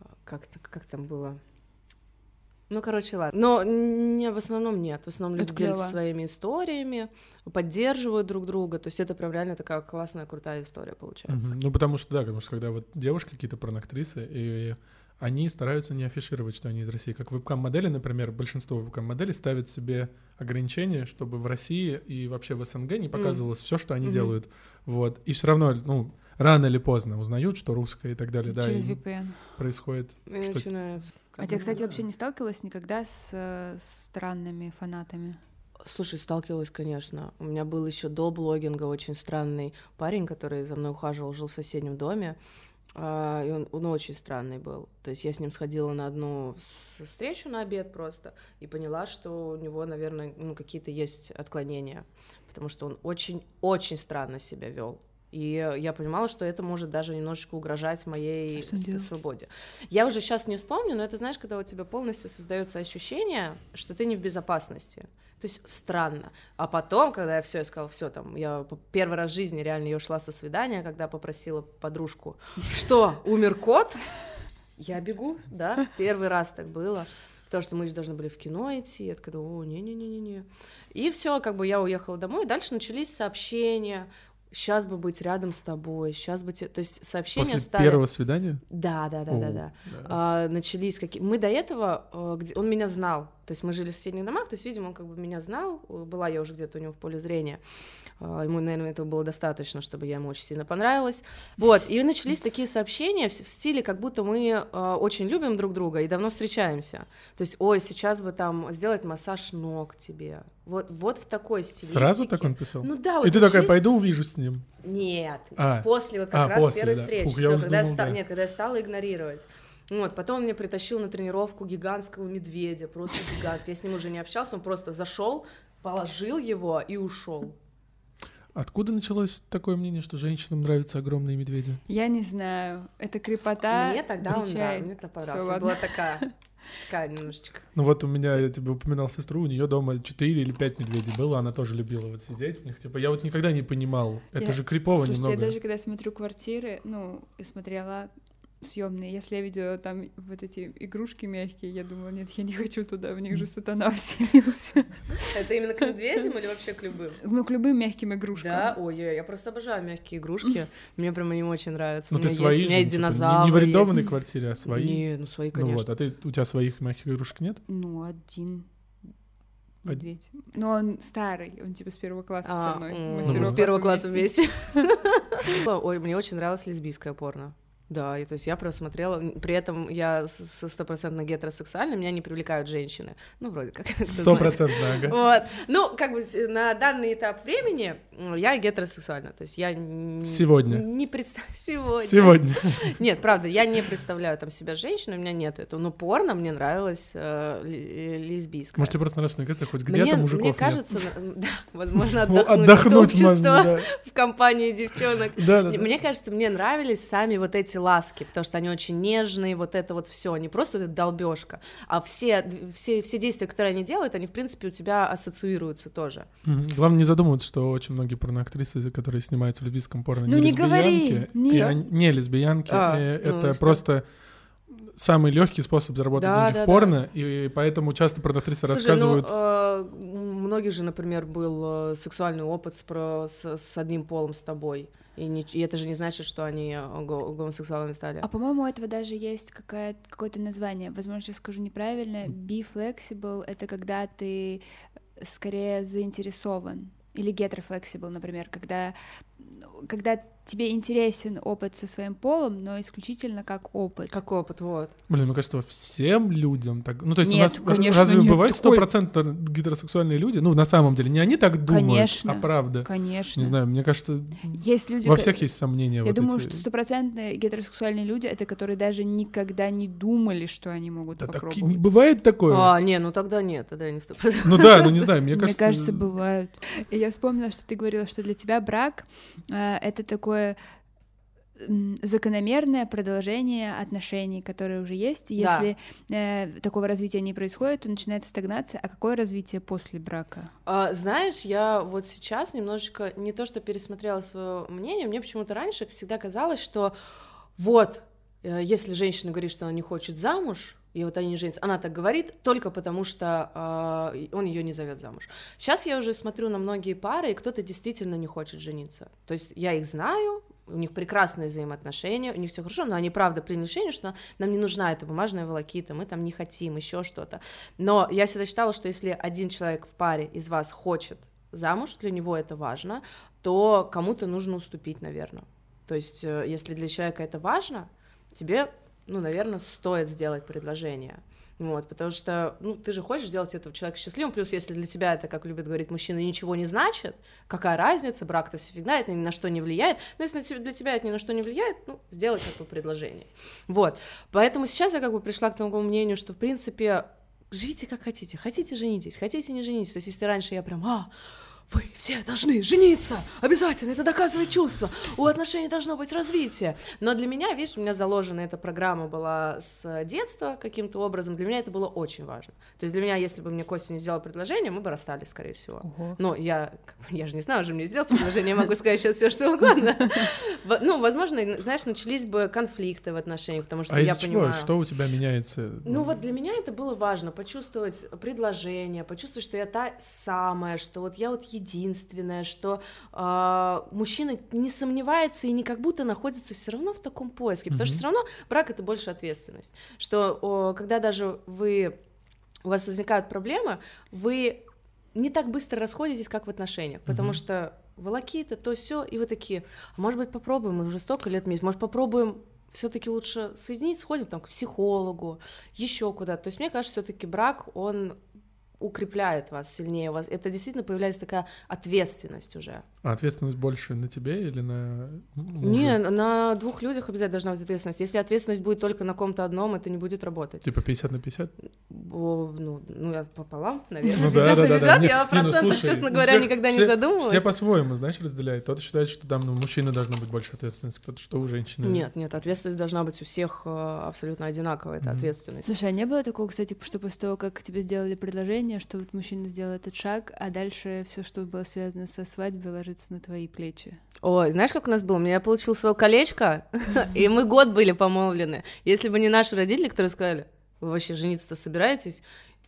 э, как, как там было, ну, короче, ладно. Но не, в основном нет. В основном люди делятся своими историями, поддерживают друг друга. То есть это прям реально такая классная, крутая история получается. Мгм. Ну, потому что, да, потому что когда вот девушки какие-то порноактрисы, и они стараются не афишировать, что они из России. Как вебкам-модели, например, большинство вебкам-моделей ставят себе ограничения, чтобы в России и вообще в СНГ не показывалось все, что они Мгм. делают. Вот. И все равно, ну, рано или поздно узнают, что русское и так далее, да, Через и VPN. происходит. И Что- начинается. А ты, кстати, вообще не сталкивалась никогда с э, странными фанатами? Слушай, сталкивалась, конечно. У меня был еще до блогинга очень странный парень, который за мной ухаживал, жил в соседнем доме. а, И он, он очень странный был. То есть я с ним сходила на одну с- встречу на обед просто и поняла, что у него, наверное, ну, какие-то есть отклонения, потому что он очень-очень странно себя вел. И я понимала, что это может даже немножечко угрожать моей А свободе. Я уже сейчас не вспомню, но это, знаешь, когда у тебя полностью создается ощущение, что ты не в безопасности. То есть странно. А потом, когда я все, я сказала, все, там, я первый раз в жизни реально я ушла со свидания, когда попросила подружку, что, умер кот? Я бегу, да, первый раз так было. потому что мы же должны были в кино идти, я такая, о, не-не-не-не-не. И все, как бы я уехала домой, и дальше начались сообщения, сейчас бы быть рядом с тобой, сейчас бы... Те... То есть сообщения После стали... первого свидания? Да, да, да, О, да, да. А, начались какие... Мы до этого... э, Где... Он меня знал, то есть мы жили в соседних домах, то есть, видимо, он как бы меня знал, э, была я уже где-то у него в поле зрения. А, Ему, наверное, этого было достаточно, чтобы я ему очень сильно понравилась. Вот, и начались такие сообщения в стиле, как будто мы э, очень любим друг друга и давно встречаемся. То есть, ой, сейчас бы там сделать массаж ног тебе. Вот, вот в такой стилистике. Сразу так он писал? Ну да, И вот ты такая, пойду увижу с ним. нет, А. после вот как А, раз после, первой да. встречи. Фух, я Всё, когда я думал, ста- да. Нет, когда я стала игнорировать. Вот, потом он мне притащил на тренировку гигантского медведя, просто гигантский. Я с ним уже не общался, он просто зашел, положил его и ушел. Откуда началось такое мнение, что женщинам нравятся огромные медведи? Я не знаю, это крепота. мне тогда он нравился, мне понравился. ладно. Была такая, такая немножечко. Ну вот у меня, я тебе упоминал сестру, у нее дома 4 или 5 медведей было, она тоже любила вот сидеть в них. Типа, я вот никогда не понимал. Это Я- же крипово Слушайте, немного. я даже когда смотрю квартиры, ну, и смотрела съемные, если я видела там вот эти игрушки мягкие, я думала, нет, я не хочу туда, в них же сатана вселился. Это именно к медведям или вообще к любым? Ну, к любым мягким игрушкам. Да, ой, я, я просто обожаю мягкие игрушки. Мне прям они очень нравятся. Ну ты свои есть, у меня типа, не- динозавры. не в есть. арендованной квартире, а свои. Не, ну свои, ну конечно. вот, а ты, у тебя своих мягких игрушек нет? Ну, один Од- медведь. Но он старый, он типа с первого класса А, со мной. Мы Ну, с первого класса вместе. Ой, мне очень нравилось лесбийское порно. Да, и то есть я просмотрела, при этом я со стопроцентно гетеросексуальна, меня не привлекают женщины. Ну, вроде как. кто Сто знает. процентов, ага. Вот. Ну, как бы на данный этап времени я гетеросексуальна. То есть я Сегодня. не представляю... Сегодня. Сегодня. Нет, правда, я не представляю там себя женщиной, у меня нет этого. Но порно мне нравилось э, лесбийское. Может, тебе просто нравится, мне кажется, хоть где-то мужиков мне кажется, да, возможно, Ну, отдохнуть, в компании девчонок. Мне кажется, мне нравились сами вот эти ласки, потому что они очень нежные, вот это вот все, не просто эта долбежка, а все, все, все действия, которые они делают, они, в принципе, у тебя ассоциируются тоже. Мгм. Главное не задумываться, что очень многие порноактрисы, которые снимаются в лесбийском порно, Ну, не, не говори, лесбиянки, и они- не лесбиянки, А, э, ну, это что? просто самый легкий способ заработать Да, деньги да, в порно, и поэтому часто порноактрисы Слушай, рассказывают... ну, э, у многих же, например, был э, сексуальный опыт с, про- с, с одним полом с тобой. И, не- и это же не значит, что они э, го- гомосексуалами стали. А по-моему, у этого даже есть какое-то название. Возможно, я скажу неправильно. Be flexible — это когда ты скорее заинтересован. Или гетерофлексибл, например, когда, когда тебе интересен опыт со своим полом, но исключительно как опыт. Как опыт, вот. Блин, мне кажется, всем людям так... Ну, то есть Нет, у нас конечно, разве нет, бывают такой- стопроцентно гетеросексуальные люди? Ну, на самом деле, не они так думают, Конечно. а правда. Конечно. Не знаю, мне кажется, Есть люди, во всех есть сомнения. Я вот думаю, эти. что стопроцентные гетеросексуальные люди — это которые даже никогда не думали, что они могут Да так попробовать. не бывает такое. А, не, ну тогда нет, тогда я не стоп. Ну да, ну не знаю, мне Мне кажется... кажется, бывают. И я вспомнила, что ты говорила, что для тебя брак это такое закономерное продолжение отношений, которые уже есть. И Да. Если э, такого развития не происходит, то начинается стагнация. А какое развитие после брака? А, знаешь, я вот сейчас немножечко не то что пересмотрела свое мнение, мне почему-то раньше всегда казалось, что вот, э, если женщина говорит, что она не хочет замуж, и вот они не женятся, она так говорит только потому, что а, он ее не зовет замуж. Сейчас я уже смотрю на многие пары, и кто-то действительно не хочет жениться. То есть я их знаю, у них прекрасные взаимоотношения, у них все хорошо, но они правда приняли решение, что нам не нужна эта бумажная волокита, мы там не хотим еще что-то. Но я всегда считала, что если один человек в паре из вас хочет замуж, для него это важно, то кому-то нужно уступить, наверное. То есть, э, если для человека это важно, тебе, ну, наверное, стоит сделать предложение. Вот, потому что, ну, ты же хочешь сделать этого человека счастливым, плюс если для тебя это, как любят говорить мужчины, ничего не значит, какая разница, брак-то все фигня, это ни на что не влияет, но если для тебя- это ни на что не влияет, ну, сделай как бы предложение. Вот, поэтому сейчас я как бы пришла к тому мнению, что, в принципе, живите как хотите, хотите женитесь, хотите не женитесь, то есть если раньше я прям, а, вы все должны жениться, обязательно, это доказывает чувство, у отношений должно быть развитие. Но для меня, видишь, у меня заложена эта программа была с детства каким-то образом, для меня это было очень важно. То есть для меня, если бы мне Костя не сделал предложение, мы бы расстались, скорее всего. Ого. Но я, я же не знаю, уже мне сделал предложение, я могу сказать сейчас все что угодно. Ну, возможно, знаешь, начались бы конфликты в отношениях, потому что А я из-за чего? понимаю... Что у тебя меняется? Ну вот для меня это было важно, почувствовать предложение, почувствовать, что я та самая, что вот я вот единственная, что а, мужчина не сомневается и не как будто находится все равно в таком поиске, потому что Мгм. все равно брак это больше ответственность, что о, когда даже вы у вас возникают проблемы, вы не так быстро расходитесь, как в отношениях, потому Мгм. что волокиты, то все, и вы такие, а может быть попробуем, мы уже столько лет вместе, может попробуем все-таки лучше соединить, сходим там к психологу, еще куда-то. То есть мне кажется, все-таки брак, он укрепляет вас сильнее, у вас это действительно появляется такая ответственность уже. А ответственность больше на тебе или на мужа? Не, на двух людях обязательно должна быть ответственность. Если ответственность будет только на ком-то одном, это не будет работать. Типа 50 на 50? О, ну, ну, я пополам, наверное. Ну да, 50 да, на да, 50, да. Не- я о не, ну, процентах, слушай, честно говоря, всех- никогда не все- задумывалась. Все по-своему, знаешь, разделяют. Кто-то считает, что там, ну, мужчины должно быть больше ответственности, кто-то, что у женщины. Нет, нет, ответственность должна быть у всех э, абсолютно одинаковая, это Мгм. ответственность. Слушай, а не было такого, кстати, что после того, как тебе сделали предложение, что вот мужчина сделал этот шаг, а дальше все, что было связано со свадьбой, ложится на твои плечи? Ой, знаешь, как у нас было? У меня получил свое колечко, и мы год были помолвлены. Если бы не наши родители, которые сказали, вы вообще жениться-то собираетесь?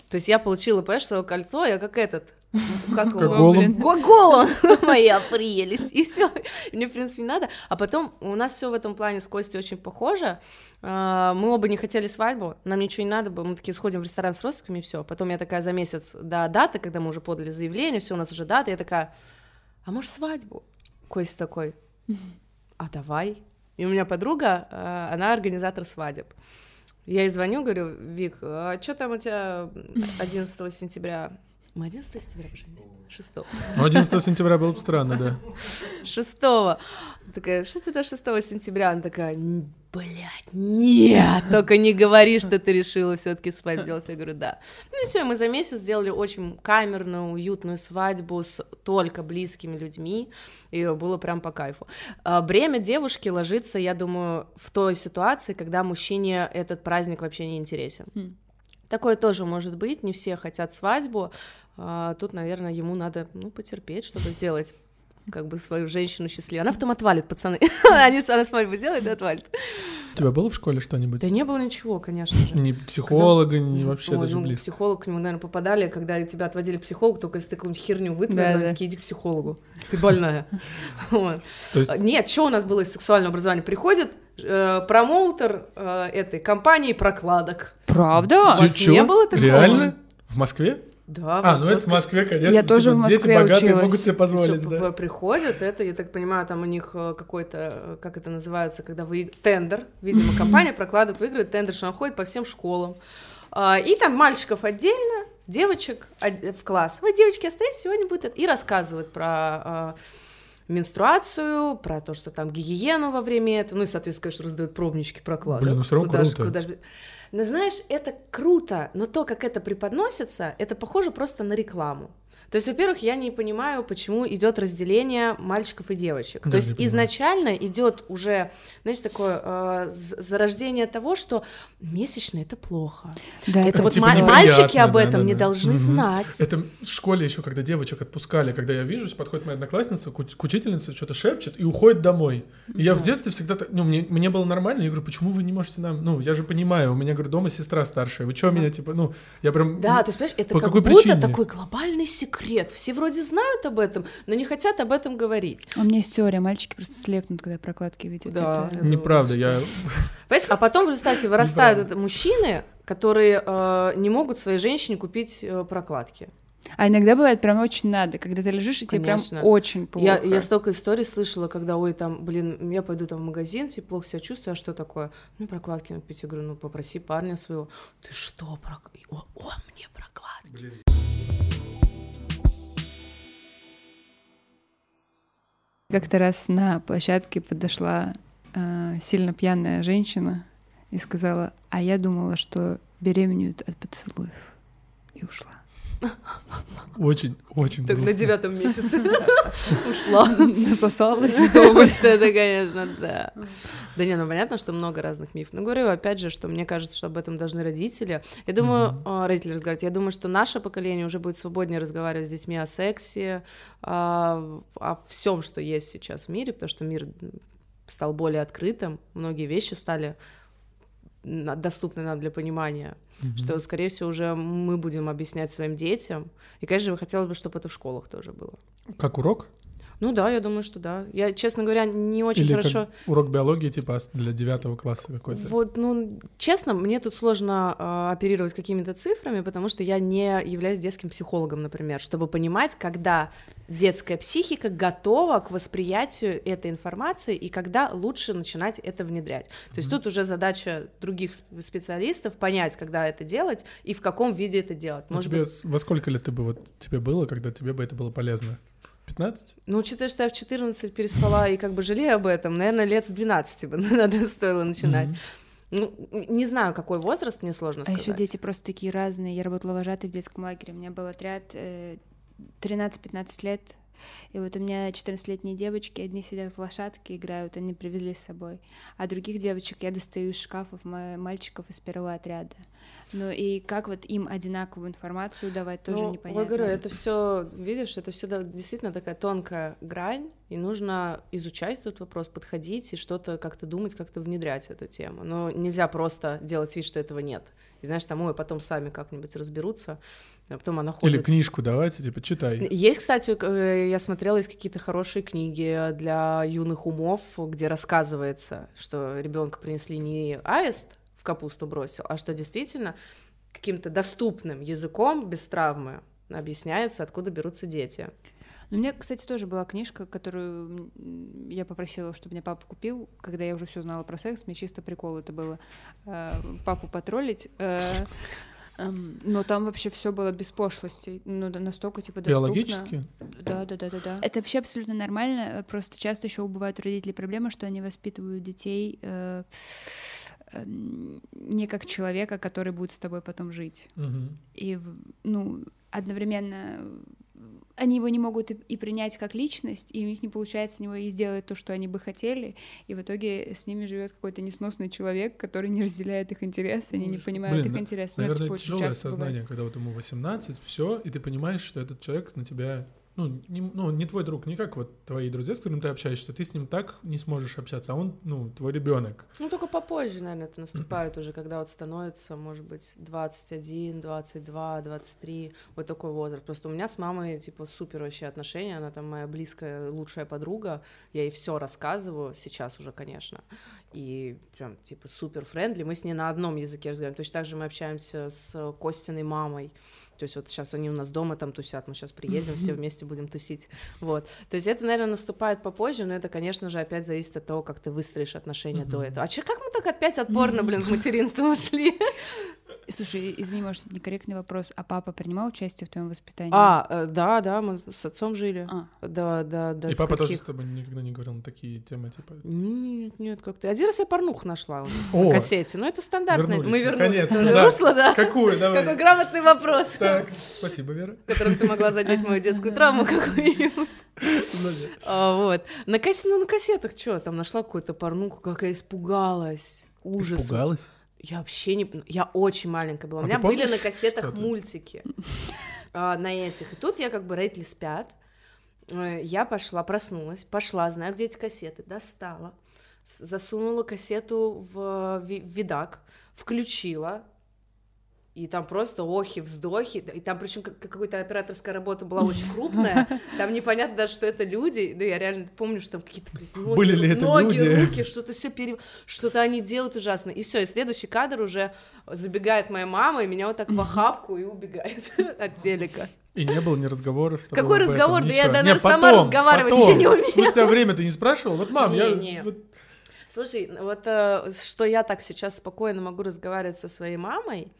То есть я получила, понимаешь, свое кольцо, я как этот, как голым. Гоголом, моя прелесть, и все. Мне, в принципе, не надо. А потом у нас все в этом плане с Костей очень похоже. А, Мы оба не хотели свадьбу, нам ничего не надо было. Мы такие сходим в ресторан с родственниками, и все. Потом я такая за месяц до даты, когда мы уже подали заявление, все, у нас уже дата, я такая, а может свадьбу? Костя такой, а давай. И у меня подруга, э, она организатор свадеб. Я ей звоню, говорю, Вик, а что там у тебя 11 сентября? Мы 11 сентября поженились? 6 Ну, 11 сентября было бы странно, да. 6 Такая, что это 6 сентября? Она такая, «Н- блядь, нет, только не говори, что ты решила все таки свадьбу делать. Я говорю, да. Ну и все, мы за месяц сделали очень камерную, уютную свадьбу с только близкими людьми, и было прям по кайфу. А, Бремя девушки ложится, я думаю, в той ситуации, когда мужчине этот праздник вообще не интересен. Хм. Такое тоже может быть, не все хотят свадьбу, а, тут, наверное, ему надо, ну, потерпеть, чтобы сделать как бы свою женщину счастливой. Она потом отвалит, пацаны. Они, она свадьбу сделает и отвалит. У тебя было в школе что-нибудь? Да не было ничего, конечно же. Ни психолога, ни вообще Ой, даже ну, близко. психолог к нему, наверное, попадали, когда тебя отводили к психологу, только если ты какую-нибудь херню Да, да. такие, иди к психологу, ты больная. Вот. То есть А, Нет, что у нас было из сексуального образования? Приходит э, промоутер э, этой компании прокладок. Правда? У вас не было такого? Реально? В Москве? Да, А, в ну это в Москве, конечно. Я тоже типа, в Дети Москве богатые училась. могут себе позволить, Всё, да. приходят, это, я так понимаю, там у них э, какой-то, э, как это называется, когда вы тендер, видимо, компания прокладывает, выигрывает тендер, что она ходит по всем школам. А, И там мальчиков отдельно, девочек в класс. Вот девочки остались, сегодня будет это. И рассказывают про а, менструацию, про то, что там гигиену во время этого, ну и, соответственно, конечно, раздают пробнички прокладок. Блин, ну всё равно Куда круто. куда ж- Но знаешь, это круто, но то, как это преподносится, это похоже просто на рекламу. То есть, во-первых, я не понимаю, почему идет разделение мальчиков и девочек. Да, То есть изначально идет уже, знаешь, такое э, зарождение того, что месячные это плохо. Да, это это вот типа мальчики об да, этом да, не да. должны Мгм. знать. Это в школе еще, когда девочек отпускали, когда я вижу, подходит моя одноклассница, к, уч- к учительнице, что-то шепчет и уходит домой. И я в детстве всегда так, ну, мне, мне было нормально, я говорю, почему вы не можете нам, ну, я же понимаю, у меня, говорю, дома сестра старшая, вы что меня, типа, ну, я прям... Да, то есть, понимаешь, это по как какой будто причине? такой глобальный секрет. Все вроде знают об этом, но не хотят об этом говорить. У меня есть теория, мальчики просто слепнут, когда прокладки видят. Да. Это- Неправда, я... Понимаешь, а потом в результате вырастают мужчины, которые э, не могут своей женщине купить э, прокладки. А иногда бывает прям очень надо, когда ты лежишь, и тебе прям Конечно. очень плохо. Я, я столько историй слышала, когда, ой, там, блин, я пойду там в магазин, типа, плохо себя чувствую, а что такое? Ну, прокладки купить. Я говорю, ну, попроси парня своего. Ты что, прок... О, он мне прокладки. Как-то раз на площадке подошла э, сильно пьяная женщина и сказала, а я думала, что беременеют от поцелуев. И ушла. Очень, очень Так на девятом месяце ушла. Насосалась Вот это, конечно, да. Да не, ну понятно, что много разных мифов. Но говорю, опять же, что мне кажется, что об этом должны родители. Я думаю, а, родители разговаривать. Я думаю, что наше поколение уже будет свободнее разговаривать с детьми о сексе, а, о всем, что есть сейчас в мире, потому что мир стал более открытым, многие вещи стали доступны нам для понимания, Мгм. что, скорее всего, уже мы будем объяснять своим детям. И, конечно же, хотелось бы, чтобы это в школах тоже было. Как урок? Ну да, я думаю, что да. Я, честно говоря, не очень Или как хорошо. урок биологии, типа для девятого класса какой-то? Вот, ну, честно, мне тут сложно а, оперировать какими-то цифрами, потому что я не являюсь детским психологом, например, чтобы понимать, когда детская психика готова к восприятию этой информации и когда лучше начинать это внедрять. То есть Мгм. тут уже задача других сп- специалистов понять, когда это делать и в каком виде это делать. Ну, Может тебе быть, во сколько лет ты бы вот тебе было, когда тебе бы это было полезно? 15? ну, учитывая, что я в 14 переспала и как бы жалею об этом, наверное, лет с 12 бы надо стоило начинать. Мгм. Ну, не знаю, какой возраст, мне сложно А сказать. еще дети просто такие разные. Я работала вожатой в детском лагере. У меня был отряд э, 13-15 лет. И вот у меня 14-летние девочки, одни сидят в лошадке, играют, они привезли с собой. А других девочек я достаю из шкафов ма- мальчиков из первого отряда. Ну и как вот им одинаковую информацию давать, тоже Ну, непонятно. Я говорю, это все, видишь, это все действительно такая тонкая грань, и нужно изучать этот вопрос, подходить и что-то как-то думать, как-то внедрять эту тему. Но нельзя просто делать вид, что этого нет. И знаешь, там, ой, потом сами как-нибудь разберутся, а потом она ходит. Или книжку давайте, типа, читай. Есть, кстати, э, я смотрела, есть какие-то хорошие книги для юных умов, где рассказывается, что ребенка принесли не аист в капусту бросил, а что действительно каким-то доступным языком, без травмы, объясняется, откуда берутся дети. Ну, у меня, кстати, тоже была книжка, которую я попросила, чтобы мне папа купил, когда я уже все знала про секс. Мне чисто прикол это было э, папу потроллить. э, эм, но там вообще все было без пошлостей. Ну, да, настолько типа доступно. Биологически? Да, да, да, да, да. Это вообще абсолютно нормально. э, Просто часто еще бывают у родителей проблема, что они воспитывают детей не как человека, который будет с тобой потом жить Мгм. и ну одновременно они его не могут и, принять как личность, и у них не получается с него и сделать то, что они бы хотели, и в итоге с ними живет какой-то несносный человек, который не разделяет их интересы, они не понимают Блин, их интересы. Ну, Наверное, очень тяжелое часто бывает. сознание, когда вот ему 18, все, и ты понимаешь, что этот человек на тебя, ну не, ну, не твой друг, не как вот твои друзья, с которыми ты общаешься, ты с ним так не сможешь общаться, а он, ну, твой ребенок. Ну, только попозже, наверное, это наступает уже, когда вот становится, может быть, 21, 22, 23, вот такой возраст. Просто у меня с мамой, типа, супер вообще отношения, она там моя близкая, лучшая подруга, я ей все рассказываю, сейчас уже, конечно, и прям, типа, супер френдли, мы с ней на одном языке разговариваем, точно так же мы общаемся с Костиной мамой, то есть вот сейчас они у нас дома там тусят, мы сейчас приедем, все вместе будем тусить, вот. То есть это, наверное, наступает попозже, но это, конечно же, опять зависит от того, как ты выстроишь отношения до этого. А че, как мы так опять отпорно, блин, в материнство ушли? Слушай, извини, может, некорректный вопрос, а папа принимал участие в твоем воспитании? А, э, да, да, мы с отцом жили. А, Да, да, да. и папа тоже каких? с тобой никогда не говорил на такие темы, типа... Нет, нет, как-то. Один раз я порнуху нашла на кассете. Ну, это стандартно. Мы вернулись тоже. да. Русло, да. какую, давай. Какой грамотный вопрос, Так, спасибо, Вера. которым ты могла задеть мою детскую травму какую-нибудь. А, Вот. На кассетах, ну, на кассетах что, там нашла какую-то порнуху, как я испугалась. Ужас. Испугалась? Я вообще не... Я очень маленькая была. У А меня ты были на кассетах что-то? мультики. а, на этих. И тут я как бы родители спят. Э, Я пошла, проснулась, пошла, знаю, где эти кассеты, достала, засунула кассету в в видак, включила, и там просто охи, вздохи, и там причем какая-то операторская работа была очень крупная, там непонятно даже, что это люди, ну я реально помню, что там какие-то ноги, Были ли это ноги, люди? руки, что-то все пере... что-то они делают ужасно, и все, и следующий кадр уже забегает моя мама, и меня вот так в охапку и убегает от телека. И не было ни разговоров. Какой разговор? Да я, наверное, сама разговаривать еще не умею. Спустя время ты не спрашивал? Вот, мам, я... Слушай, вот э, что я так сейчас спокойно могу разговаривать со своей мамой,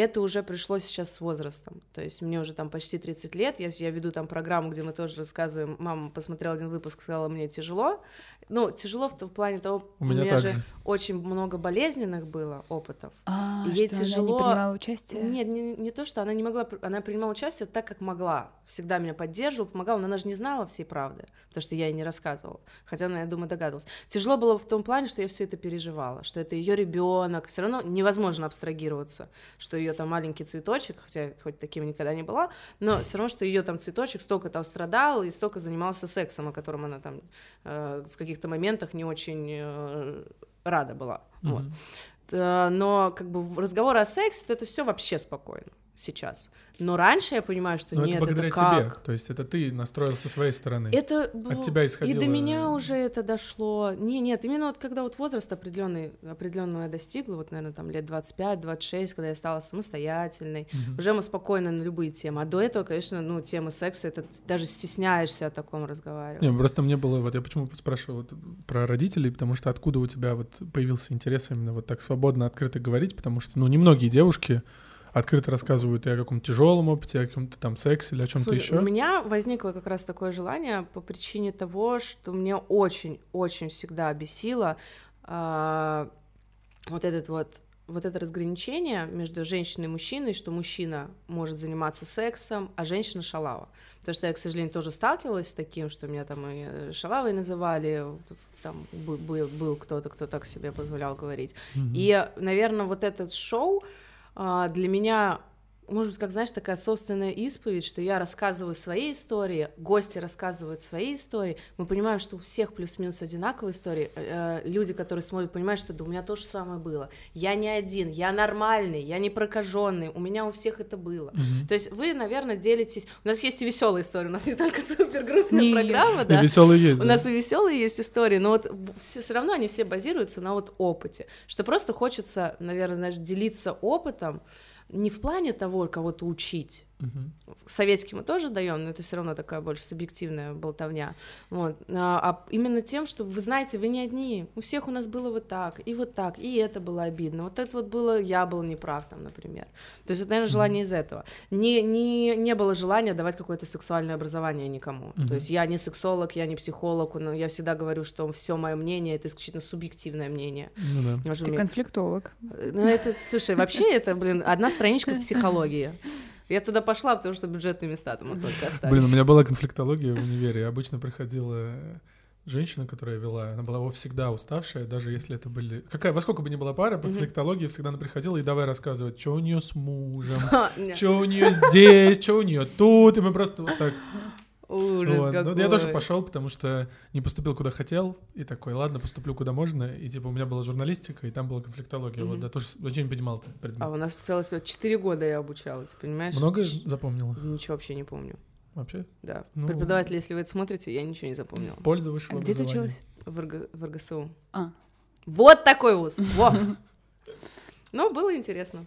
это уже пришло сейчас с возрастом. То есть мне уже там почти 30 лет, я, я веду там программу, где мы тоже рассказываем. Мама посмотрела один выпуск, сказала, мне тяжело. Ну, тяжело в, в плане того, У у меня меня, так же же. очень много болезненных было опытов. А, Ей что она не тяжело- принимала участие? Нет, не, не то, что она не могла, она принимала участие так, как могла. Всегда меня поддерживала, помогала, но она же не знала всей правды, потому что я ей не рассказывала. Хотя она, я думаю, догадывалась. Тяжело было в том плане, что я все это переживала, что это ее ребенок. Все равно невозможно абстрагироваться, что ее там маленький цветочек, хотя хоть таким никогда не была, но все равно, что ее там цветочек столько там страдал и столько занимался сексом, о котором она там э, в каких-то моментах не очень э, рада была. Вот. Мгм. Э, но как бы разговоры о сексе, вот это все вообще спокойно сейчас. Но раньше я понимаю, что Но нет, это благодаря как? тебе. То есть это ты настроил со своей стороны. Это б- тебя и исходило- до меня уже это дошло. Не, нет, именно вот когда вот возраст определенный, определенного я достигла, вот, наверное, там лет 25-26, когда я стала самостоятельной, Мгм. уже мы спокойно на любые темы. А до этого, конечно, ну, темы секса, это даже стесняешься о таком разговаривать. Не, просто мне было, вот я почему спрашивал вот про родителей, потому что откуда у тебя вот появился интерес именно вот так свободно, открыто говорить, потому что, ну, немногие девушки открыто рассказывают и о каком-то тяжелом опыте, о каком-то там сексе или о чем-то еще. у меня возникло как раз такое желание по причине того, что мне очень-очень всегда бесило а, вот этот вот вот это разграничение между женщиной и мужчиной, что мужчина может заниматься сексом, а женщина шалава. Потому что я, к сожалению, тоже сталкивалась с таким, что меня там и э, шалавой называли, там был, был, кто-то, кто так себе позволял говорить. Мгм. И, наверное, вот этот шоу для меня, может быть, как, знаешь, такая собственная исповедь, что я рассказываю свои истории, гости рассказывают свои истории, мы понимаем, что у всех плюс-минус одинаковые истории, Э, люди, которые смотрят, понимают, что да, у меня то же самое было, я не один, я нормальный, я не прокаженный, у меня у всех это было. Мгм. То есть вы, наверное, делитесь... У нас есть и веселые истории, у нас не только супер грустная Не, программа, И да, веселый есть. у да. нас и веселые есть истории, но вот все, равно они все базируются на вот опыте, что просто хочется, наверное, знаешь, делиться опытом не в плане того, кого-то учить. Мгм. Советский мы тоже даем, но это все равно такая больше субъективная болтовня. Вот. А, а именно тем, что вы знаете, вы не одни. У всех у нас было вот так, и вот так, и это было обидно. Вот это вот было, я был неправ там, например. То есть это, наверное, желание из этого. Не, не, не было желания давать какое-то сексуальное образование никому. Мгм. То есть я не сексолог, я не психолог, но я всегда говорю, что все мое мнение это исключительно субъективное мнение. Ну да. Ты конфликтолог. ну, это, слушай, вообще это, блин, одна страничка в психологии. Я туда пошла, потому что бюджетные места там только остались. Блин, у меня была конфликтология в универе. Я обычно приходила женщина, которая вела, она была всегда уставшая, даже если это были... Какая, во сколько бы ни была пара, по конфликтологии всегда она приходила и давай рассказывать, что у нее с мужем, что у нее здесь, что у нее тут, и мы просто вот так... Ужас вот. Ну, какой. я тоже пошел, потому что не поступил куда хотел, и такой, ладно, поступлю куда можно, и типа у меня была журналистика, и там была конфликтология, вот, Мгм. да, тоже вообще не понимал этот А предмет. у нас целых четыре года я обучалась, понимаешь? Много Ч- запомнила Ничего вообще не помню. вообще? Да. Ну, Преподаватель, если вы это смотрите, я ничего не запомнила. Польза высшего А где ты училась? В, РГ в РГСУ. А, Вот такой вуз! Во! Ну, было интересно.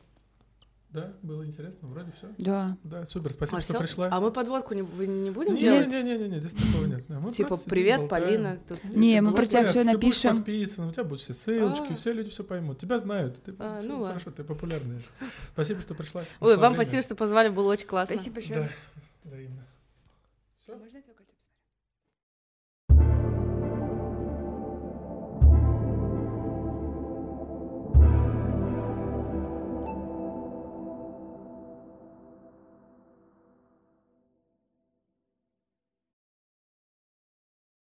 Да, было интересно, вроде все. да. Да, супер, спасибо, А, что всё? пришла. А мы подводку не, вы не будем не, делать? Не, не, не, не, здесь такого нет. Мы Типа, сидим, привет, болтаем. Полина. Тут... Не, мы про тебя понятно, всё ты будешь напишем. подписан, у тебя будут все ссылочки, А. все люди все поймут. Тебя знают, ты А, ну ладно. хорошо, ты популярная. Спасибо, что пришла. Ой, вам спасибо, что позвали, было очень классно. Спасибо большое. Да.